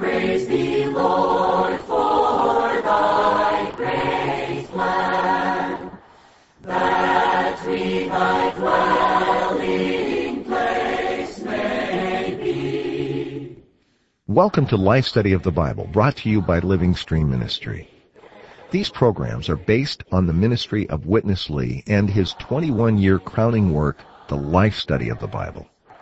praise thee, Lord, for thy great plan, that we thy dwelling place may be. Welcome to Life Study of the Bible, brought to you by Living Stream Ministry. These programs are based on the ministry of Witness Lee and his 21-year crowning work, The Life Study of the Bible,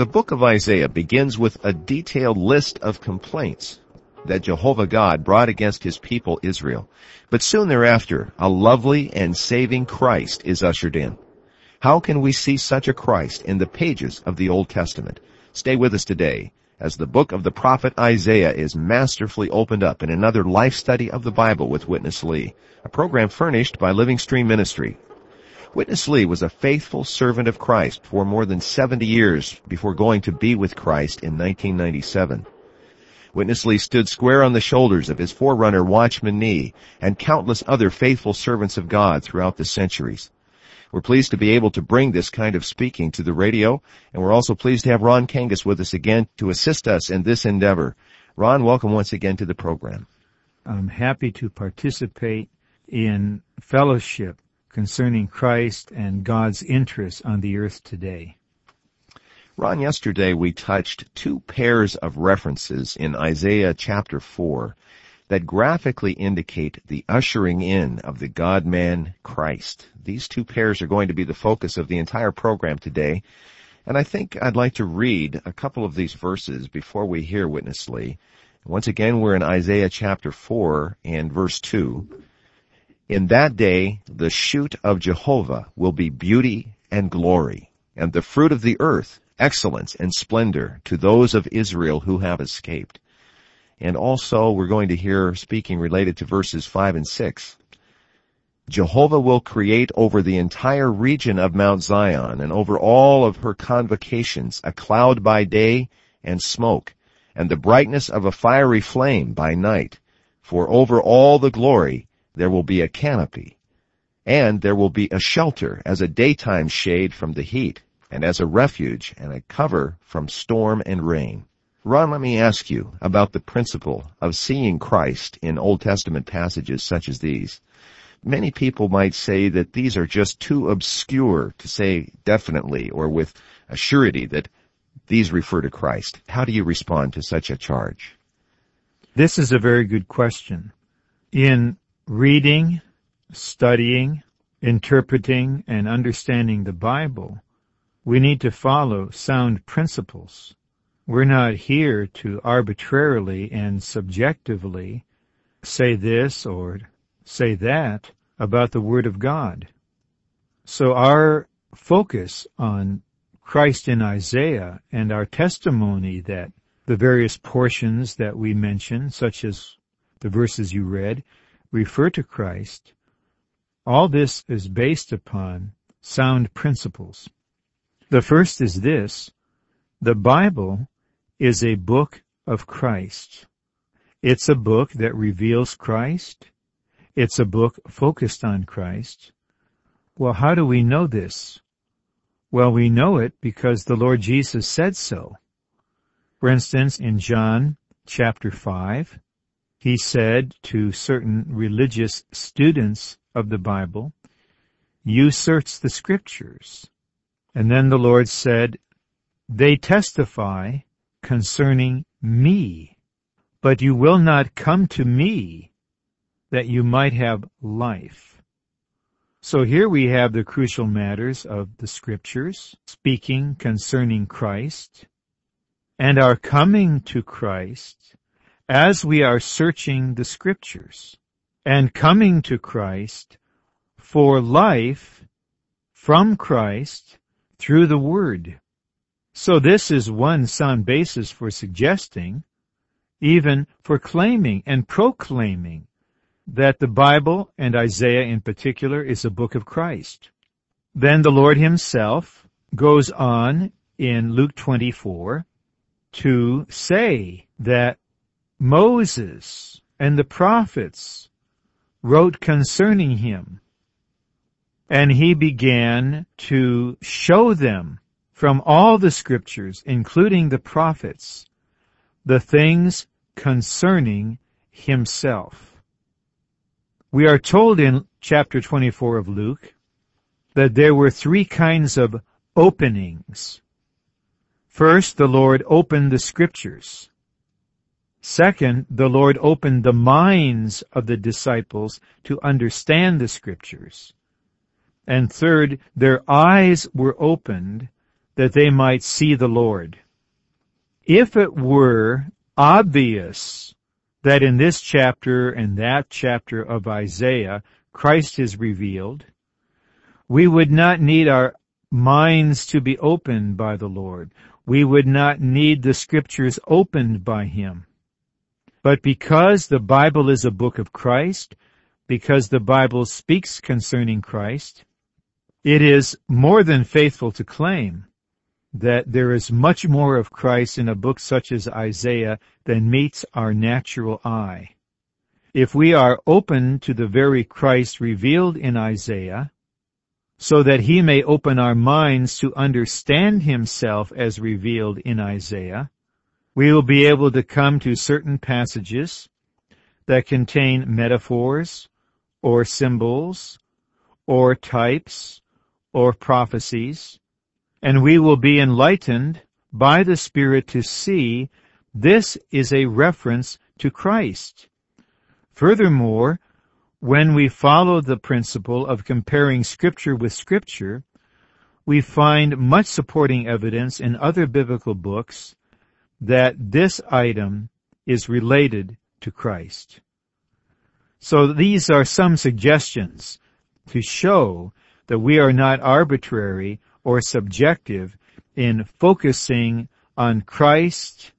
The book of Isaiah begins with a detailed list of complaints that Jehovah God brought against his people Israel. But soon thereafter, a lovely and saving Christ is ushered in. How can we see such a Christ in the pages of the Old Testament? Stay with us today as the book of the prophet Isaiah is masterfully opened up in another life study of the Bible with Witness Lee, a program furnished by Living Stream Ministry. Witness Lee was a faithful servant of Christ for more than 70 years before going to be with Christ in 1997. Witness Lee stood square on the shoulders of his forerunner Watchman Nee and countless other faithful servants of God throughout the centuries. We're pleased to be able to bring this kind of speaking to the radio, and we're also pleased to have Ron Kangas with us again to assist us in this endeavor. Ron, welcome once again to the program. I'm happy to participate in fellowship concerning Christ and God's interests on the earth today. Ron, yesterday we touched two pairs of references in Isaiah chapter 4 that graphically indicate the ushering in of the God-man Christ. These two pairs are going to be the focus of the entire program today. And I think I'd like to read a couple of these verses before we hear Witness Lee. Once again, we're in Isaiah chapter 4 and verse 2. In that day, the shoot of Jehovah will be beauty and glory, and the fruit of the earth, excellence and splendor to those of Israel who have escaped. And also we're going to hear speaking related to verses 5 and 6. Jehovah will create over the entire region of Mount Zion and over all of her convocations a cloud by day and smoke, and the brightness of a fiery flame by night. For over all the glory there will be a canopy, and there will be a shelter as a daytime shade from the heat, and as a refuge and a cover from storm and rain. Ron, let me ask you about the principle of seeing Christ in Old Testament passages such as these. Many people might say that these are just too obscure to say definitely or with a surety that these refer to Christ. How do you respond to such a charge? This is a very good question. In reading, studying, interpreting, and understanding the Bible, we need to follow sound principles. We're not here to arbitrarily and subjectively say this or say that about the Word of God. So our focus on Christ in Isaiah and our testimony that the various portions that we mention, such as the verses you read, refer to Christ, all this is based upon sound principles. The first is this, the Bible is a book of Christ. It's a book that reveals Christ. It's a book focused on Christ. Well, how do we know this? Well, we know it because the Lord Jesus said so. For instance, in John chapter 5, he said to certain religious students of the Bible, you search the scriptures. And then the Lord said, they testify concerning me, but you will not come to me that you might have life. So here we have the crucial matters of the scriptures speaking concerning Christ and our coming to Christ as we are searching the scriptures and coming to Christ for life from Christ through the Word. So this is one sound basis for suggesting, even for claiming and proclaiming that the Bible, and Isaiah in particular, is a book of Christ. Then the Lord himself goes on in Luke 24 to say that Moses and the prophets wrote concerning him. And he began to show them from all the scriptures, including the prophets, the things concerning himself. We are told in chapter 24 of Luke that there were three kinds of openings. First, the Lord opened the scriptures. Second, the Lord opened the minds of the disciples to understand the scriptures. And third, their eyes were opened that they might see the Lord. If it were obvious that in this chapter and that chapter of Isaiah, Christ is revealed, we would not need our minds to be opened by the Lord. We would not need the scriptures opened by Him. But because the Bible is a book of Christ, because the Bible speaks concerning Christ, it is more than faithful to claim that there is much more of Christ in a book such as Isaiah than meets our natural eye. If we are open to the very Christ revealed in Isaiah, so that he may open our minds to understand himself as revealed in Isaiah, we will be able to come to certain passages that contain metaphors or symbols or types or prophecies, and we will be enlightened by the Spirit to see this is a reference to Christ. Furthermore, when we follow the principle of comparing scripture with scripture, we find much supporting evidence in other biblical books that this item is related to Christ. So these are some suggestions to show that we are not arbitrary or subjective in focusing on Christ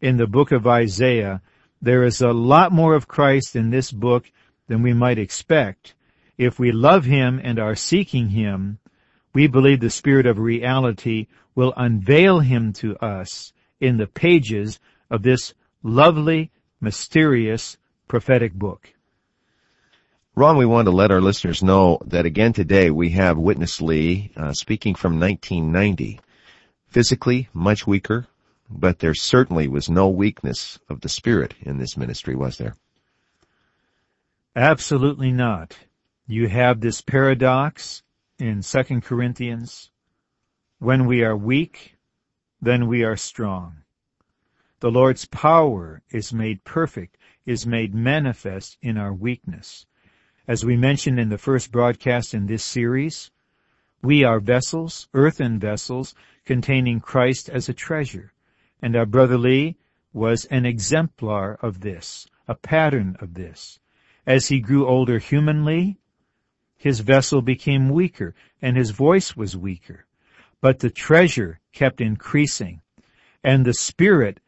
in the book of Isaiah. There is a lot more of Christ in this book than we might expect. If we love Him and are seeking Him, we believe the Spirit of reality will unveil Him to us in the pages of this lovely, mysterious, prophetic book. Ron, we want to let our listeners know that again today we have Witness Lee uh, speaking from 1990. Physically much weaker, but there certainly was no weakness of the spirit in this ministry, was there? Absolutely not. You have this paradox in 2 Corinthians. When we are weak, then we are strong. The Lord's power is made perfect, is made manifest in our weakness. As we mentioned in the first broadcast in this series, we are vessels, earthen vessels, containing Christ as a treasure. And our brother Lee was an exemplar of this, a pattern of this. As he grew older humanly, his vessel became weaker and his voice was weaker. But the treasure kept increasing and the spirit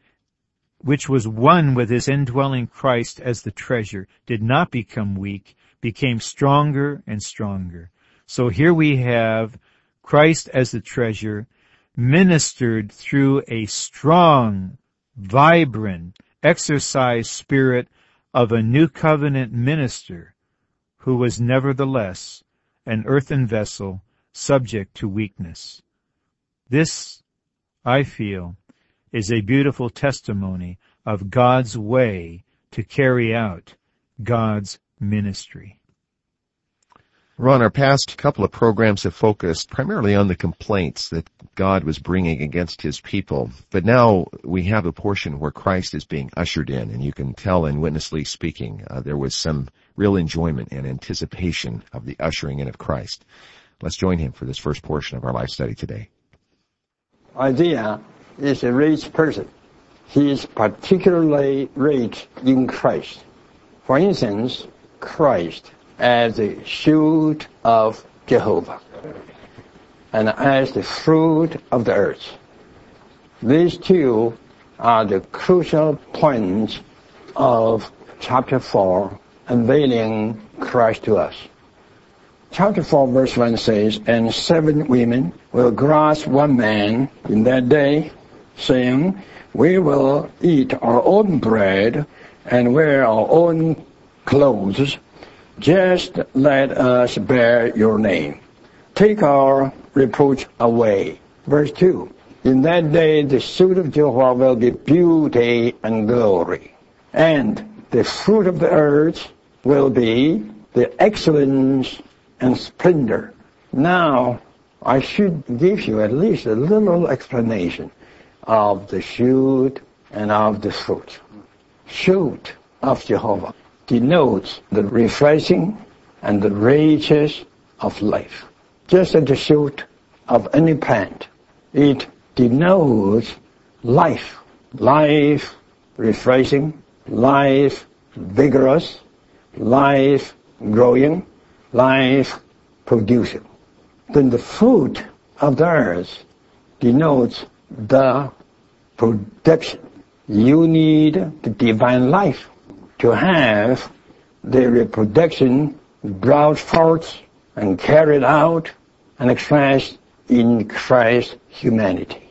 which was one with his indwelling Christ as the treasure did not become weak, became stronger and stronger. So here we have Christ as the treasure ministered through a strong, vibrant, exercised spirit of a new covenant minister who was nevertheless an earthen vessel subject to weakness. This, I feel, is a beautiful testimony of God's way to carry out God's ministry. Ron, our past couple of programs have focused primarily on the complaints that God was bringing against his people. But now we have a portion where Christ is being ushered in, and you can tell in Witness Lee speaking, uh, there was some real enjoyment and anticipation of the ushering in of Christ. Let's join him for this first portion of our life study today. Isaiah is a rich person. He is particularly rich in Christ. For instance, Christ as the shield of Jehovah and as the fruit of the earth. These two are the crucial points of chapter 4 unveiling Christ to us. Chapter 4 verse 1 says, And seven women will grasp one man in that day, saying, We will eat our own bread and wear our own clothes. Just let us bear your name. Take our reproach away. Verse 2. In that day the suit of Jehovah will be beauty and glory. And the fruit of the earth will be the excellence and splendor. Now, I should give you at least a little explanation of the shoot and of the fruit. Shoot of Jehovah denotes the refreshing and the riches of life. Just as the shoot of any plant, it denotes life. Life refreshing, life vigorous, life growing, life producing. Then the fruit of the earth denotes the production. You need the divine life to have the reproduction brought forth and carried out and expressed in Christ's humanity.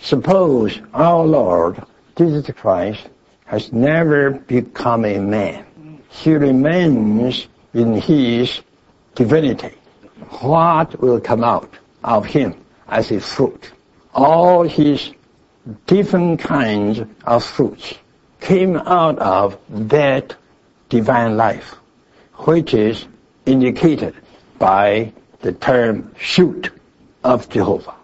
Suppose our Lord Jesus Christ has never become a man. He remains in his divinity. What will come out of him as a fruit? All his different kinds of fruits came out of that divine life, which is indicated by the term shoot of Jehovah.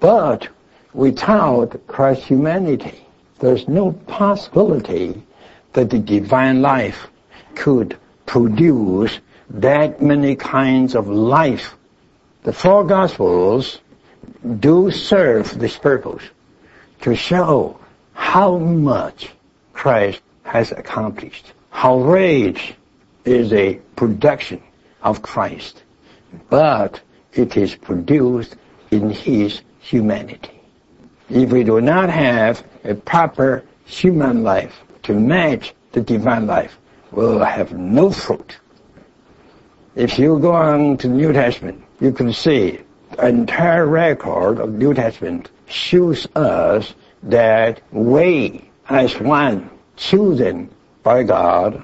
But without Christ's humanity, there's no possibility that the divine life could produce that many kinds of life. The four Gospels do serve this purpose to show how much Christ has accomplished. How rich is a production of Christ, but it is produced in His humanity. If we do not have a proper human life to match the divine life, we'll have no fruit. If you go on to the New Testament, you can see the entire record of New Testament shows us that we, as one chosen by God,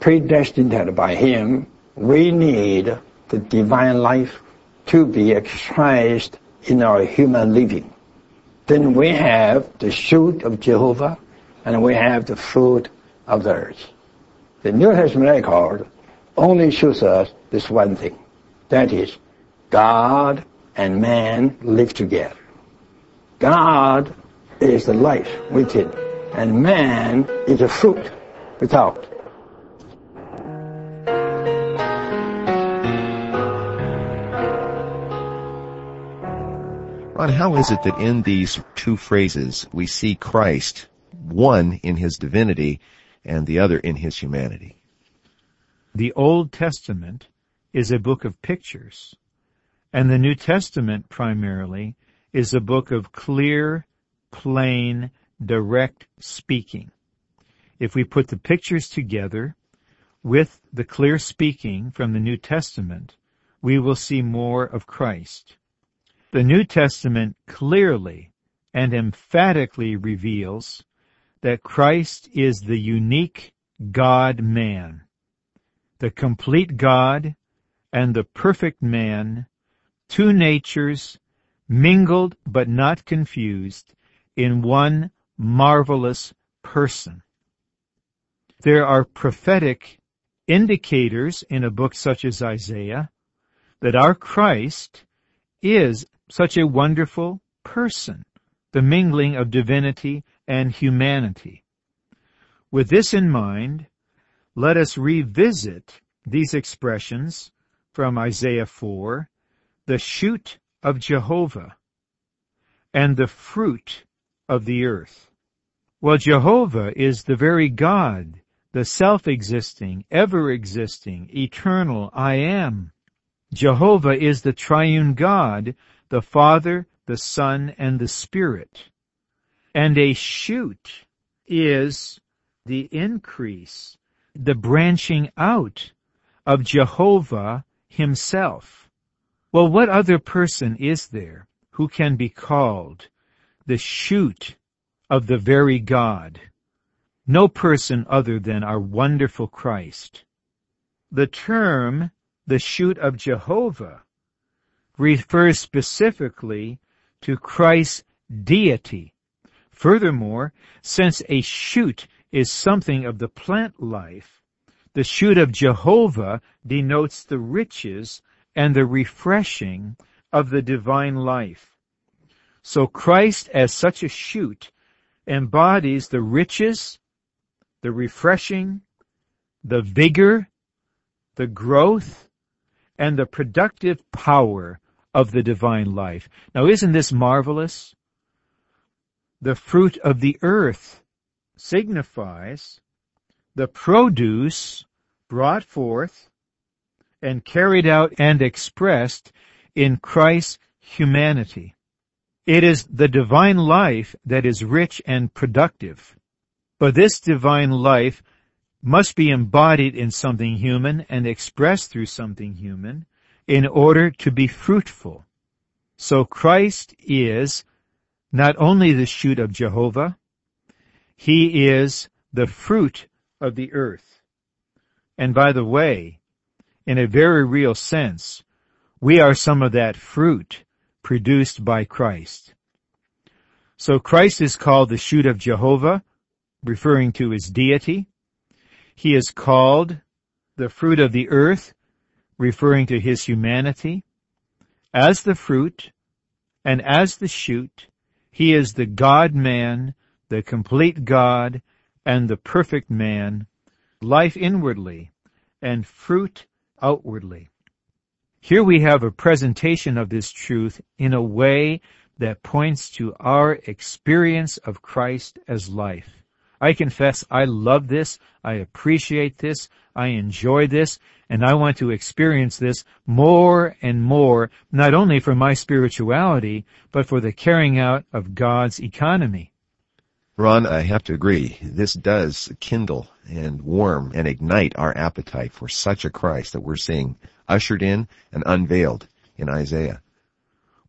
predestined by Him, we need the divine life to be expressed in our human living. Then we have the shoot of Jehovah and we have the fruit of the earth. The New Testament record only shows us this one thing. That is, God and man live together. God is the life within, and man is the fruit without. Ron, how is it that in these two phrases we see Christ, one in his divinity and the other in his humanity? The Old Testament is a book of pictures, and the New Testament primarily is a book of clear, plain, direct speaking. If we put the pictures together with the clear speaking from the New Testament, we will see more of Christ. The New Testament clearly and emphatically reveals that Christ is the unique God-man, the complete God and the perfect man, two natures mingled but not confused in one marvelous person. There are prophetic indicators in a book such as Isaiah that our Christ is such a wonderful person, the mingling of divinity and humanity. With this in mind, let us revisit these expressions from Isaiah 4, the shoot of Jehovah and the fruit of the earth. Well, Jehovah is the very God, the self-existing, ever-existing, eternal I am. Jehovah is the triune God the Father, the Son, and the Spirit. And a shoot is the increase, the branching out of Jehovah himself. Well, what other person is there who can be called the shoot of the very God? No person other than our wonderful Christ. The term, the shoot of Jehovah, refers specifically to Christ's deity. Furthermore, since a shoot is something of the plant life, the shoot of Jehovah denotes the riches and the refreshing of the divine life. So Christ as such a shoot embodies the riches, the refreshing, the vigor, the growth, and the productive power of the divine life. Now isn't this marvelous? The fruit of the earth signifies the produce brought forth and carried out and expressed in Christ's humanity. It is the divine life that is rich and productive. But this divine life must be embodied in something human and expressed through something human in order to be fruitful. So Christ is not only the shoot of Jehovah, he is the fruit of the earth. And by the way, in a very real sense, we are some of that fruit produced by Christ. So Christ is called the shoot of Jehovah, referring to his deity. He is called the fruit of the earth, referring to his humanity. As the fruit and as the shoot, he is the God-man, the complete God, and the perfect man, life inwardly and fruit outwardly. Here we have a presentation of this truth in a way that points to our experience of Christ as life. I confess I love this, I appreciate this, I enjoy this, and I want to experience this more and more, not only for my spirituality, but for the carrying out of God's economy. Ron, I have to agree. This does kindle and warm and ignite our appetite for such a Christ that we're seeing ushered in and unveiled in Isaiah.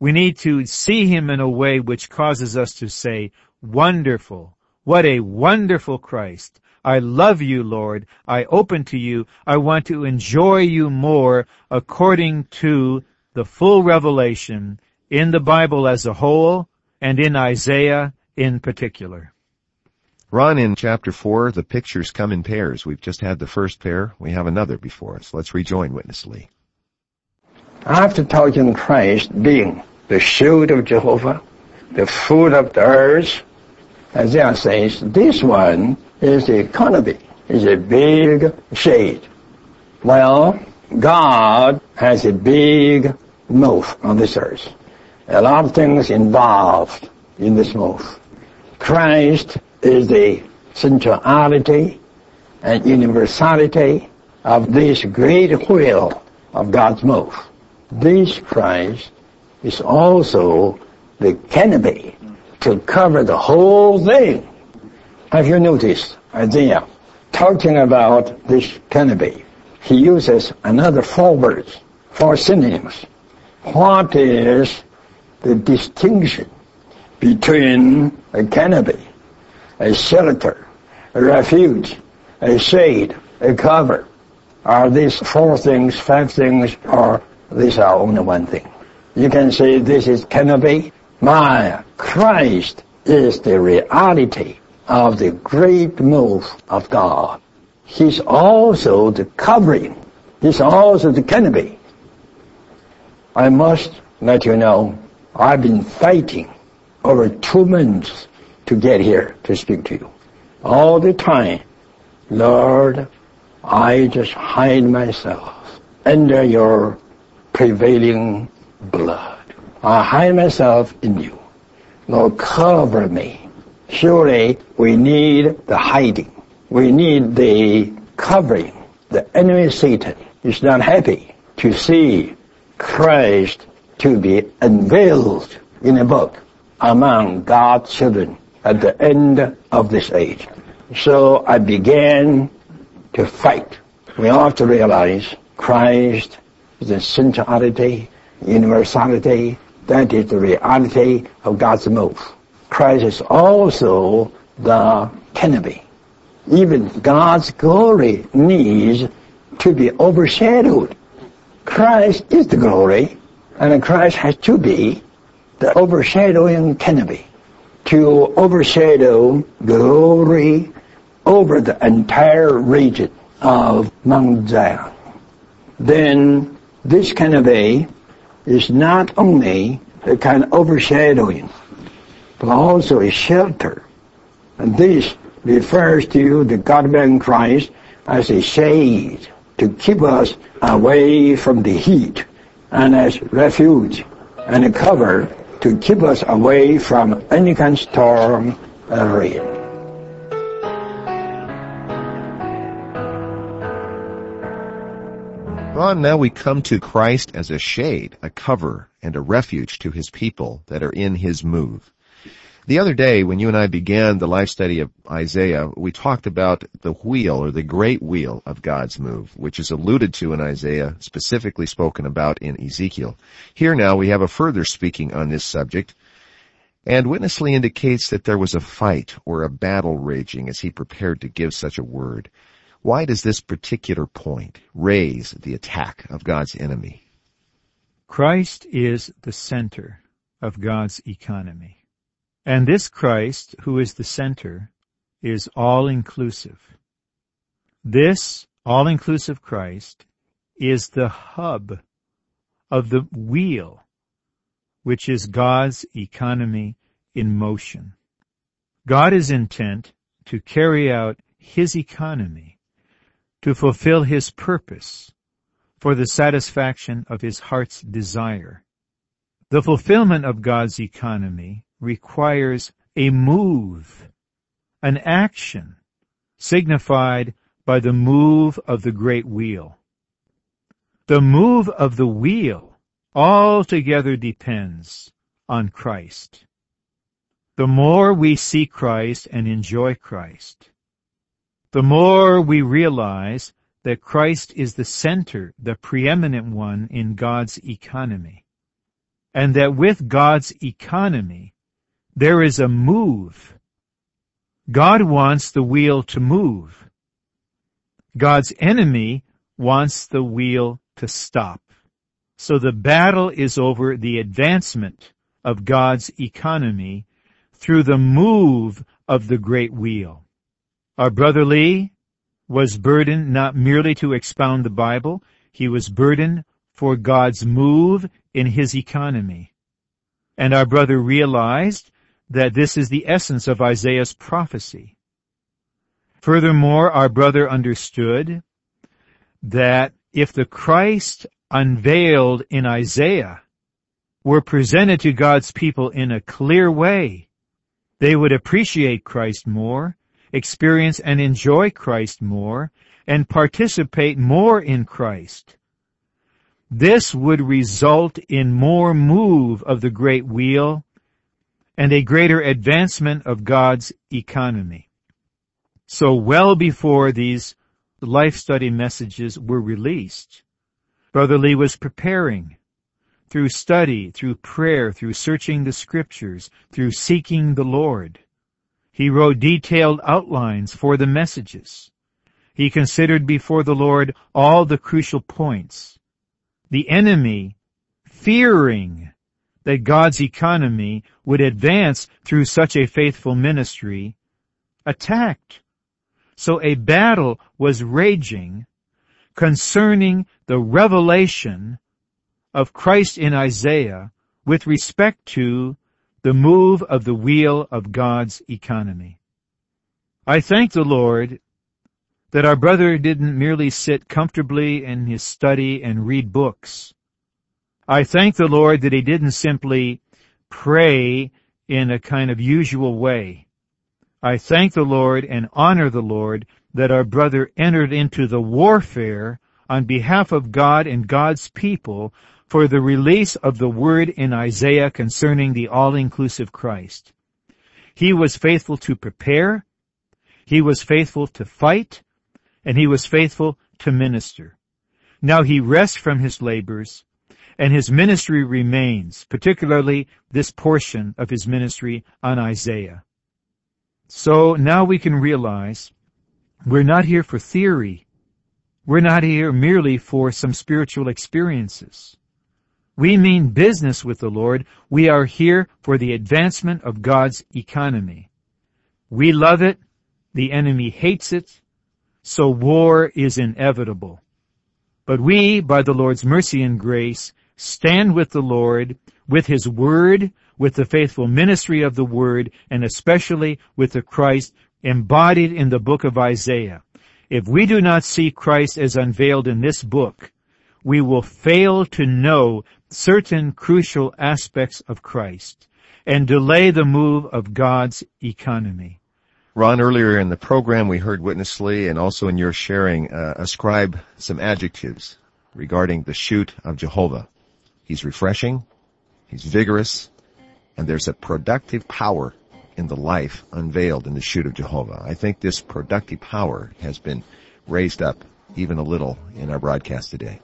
We need to see him in a way which causes us to say, wonderful, what a wonderful Christ. I love you, Lord. I open to you. I want to enjoy you more according to the full revelation in the Bible as a whole and in Isaiah in particular. Ron, in chapter 4, the pictures come in pairs. We've just had the first pair. We have another before us. Let's rejoin Witness Lee. After talking Christ being the shield of Jehovah, the food of the earth, Isaiah says, this one is the economy, is a big shade. Well, God has a big move on this earth. A lot of things involved in this move. Christ is the centrality and universality of this great wheel of God's move. This Christ is also the canopy to cover the whole thing. Have you noticed Isaiah talking about this canopy? He uses another four words, four synonyms. What is the distinction between a canopy, a shelter, a refuge, a shade, a cover? Are these four things, five things, or these are only one thing? You can say this is canopy, my Christ is the reality of the great move of God. He's also the covering. He's also the canopy. I must let you know, I've been fighting over two months to get here to speak to you. All the time, Lord, I just hide myself under your prevailing blood. I hide myself in you. Lord, cover me. Surely we need the hiding. We need the covering. The enemy Satan is not happy to see Christ to be unveiled in a book among God's children at the end of this age. So I began to fight. We all have to realize Christ is the centrality, universality, that is the reality of God's move. Christ is also the canopy. Even God's glory needs to be overshadowed. Christ is the glory, and Christ has to be the overshadowing canopy to overshadow glory over the entire region of Mount Zion. Then this canopy is not only a kind of overshadowing, but also a shelter. And this refers to the God-man Christ as a shade to keep us away from the heat and as refuge and a cover to keep us away from any kind of storm uh, and rain. Ron, now we come to Christ as a shade, a cover, and a refuge to his people that are in his move. The other day, when you and I began the life study of Isaiah, we talked about the wheel or the great wheel of God's move, which is alluded to in Isaiah, specifically spoken about in Ezekiel. Here now we have a further speaking on this subject, and Witness Lee indicates that there was a fight or a battle raging as he prepared to give such a word. Why does this particular point raise the attack of God's enemy? Christ is the center of God's economy. And this Christ, who is the center, is all-inclusive. This all-inclusive Christ is the hub of the wheel, which is God's economy in motion. God is intent to carry out His economy, to fulfill His purpose, for the satisfaction of His heart's desire. The fulfillment of God's economy requires a move, an action, signified by the move of the great wheel. The move of the wheel altogether depends on Christ. The more we see Christ and enjoy Christ, the more we realize that Christ is the center, the preeminent one in God's economy. And that with God's economy, there is a move. God wants the wheel to move. God's enemy wants the wheel to stop. So the battle is over the advancement of God's economy through the move of the great wheel. Our brother Lee was burdened not merely to expound the Bible, he was burdened for God's move in his economy. And our brother realized that this is the essence of Isaiah's prophecy. Furthermore, our brother understood that if the Christ unveiled in Isaiah were presented to God's people in a clear way, they would appreciate Christ more, experience and enjoy Christ more, and participate more in Christ. This would result in more move of the great wheel and a greater advancement of God's economy. So well before these life study messages were released, Brother Lee was preparing through study, through prayer, through searching the scriptures, through seeking the Lord. He wrote detailed outlines for the messages. He considered before the Lord all the crucial points. The enemy, fearing that God's economy would advance through such a faithful ministry, attacked. So a battle was raging concerning the revelation of Christ in Isaiah with respect to the move of the wheel of God's economy. I thank the Lord that our brother didn't merely sit comfortably in his study and read books, I thank the Lord that he didn't simply pray in a kind of usual way. I thank the Lord and honor the Lord that our brother entered into the warfare on behalf of God and God's people for the release of the word in Isaiah concerning the all-inclusive Christ. He was faithful to prepare. He was faithful to fight and he was faithful to minister. Now he rests from his labors, and his ministry remains, particularly this portion of his ministry on Isaiah. So now we can realize we're not here for theory. We're not here merely for some spiritual experiences. We mean business with the Lord. We are here for the advancement of God's economy. We love it. The enemy hates it. So war is inevitable. But we, by the Lord's mercy and grace, stand with the Lord, with His Word, with the faithful ministry of the Word, and especially with the Christ embodied in the book of Isaiah. If we do not see Christ as unveiled in this book, we will fail to know certain crucial aspects of Christ and delay the move of God's economy. Ron, earlier in the program we heard Witness Lee and also in your sharing uh, ascribe some adjectives regarding the shoot of Jehovah. He's refreshing, he's vigorous, and there's a productive power in the life unveiled in the shoot of Jehovah. I think this productive power has been raised up even a little in our broadcast today.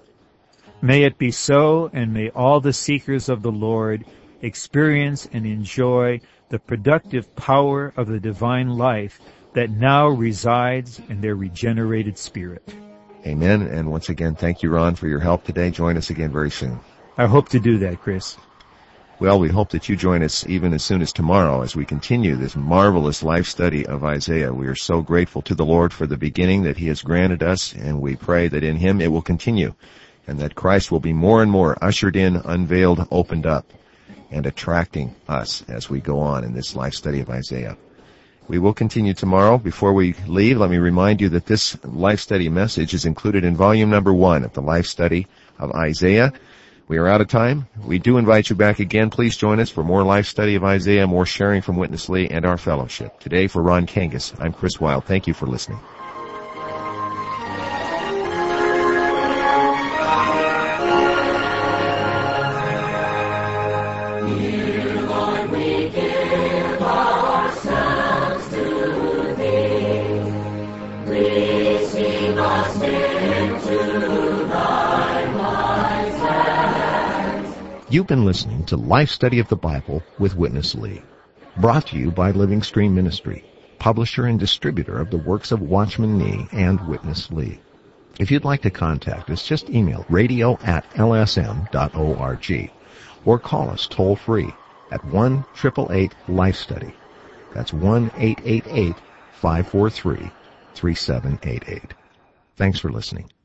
May it be so, and may all the seekers of the Lord experience and enjoy the productive power of the divine life that now resides in their regenerated spirit. Amen. And once again, thank you, Ron, for your help today. Join us again very soon. I hope to do that, Chris. Well, we hope that you join us even as soon as tomorrow as we continue this marvelous life study of Isaiah. We are so grateful to the Lord for the beginning that He has granted us, and we pray that in Him it will continue, and that Christ will be more and more ushered in, unveiled, opened up and attracting us as we go on in this life study of Isaiah. We will continue tomorrow. Before we leave, let me remind you that this life study message is included in volume number one of the life study of Isaiah. We are out of time. We do invite you back again. Please join us for more life study of Isaiah, more sharing from Witness Lee, and our fellowship. Today for Ron Kangas, I'm Chris Wild. Thank you for listening. You've been listening to Life Study of the Bible with Witness Lee. Brought to you by Living Stream Ministry, publisher and distributor of the works of Watchman Nee and Witness Lee. If you'd like to contact us, just email radio at lsm.org or call us toll free at 1 Life Study. That's 1 543 3788. Thanks for listening.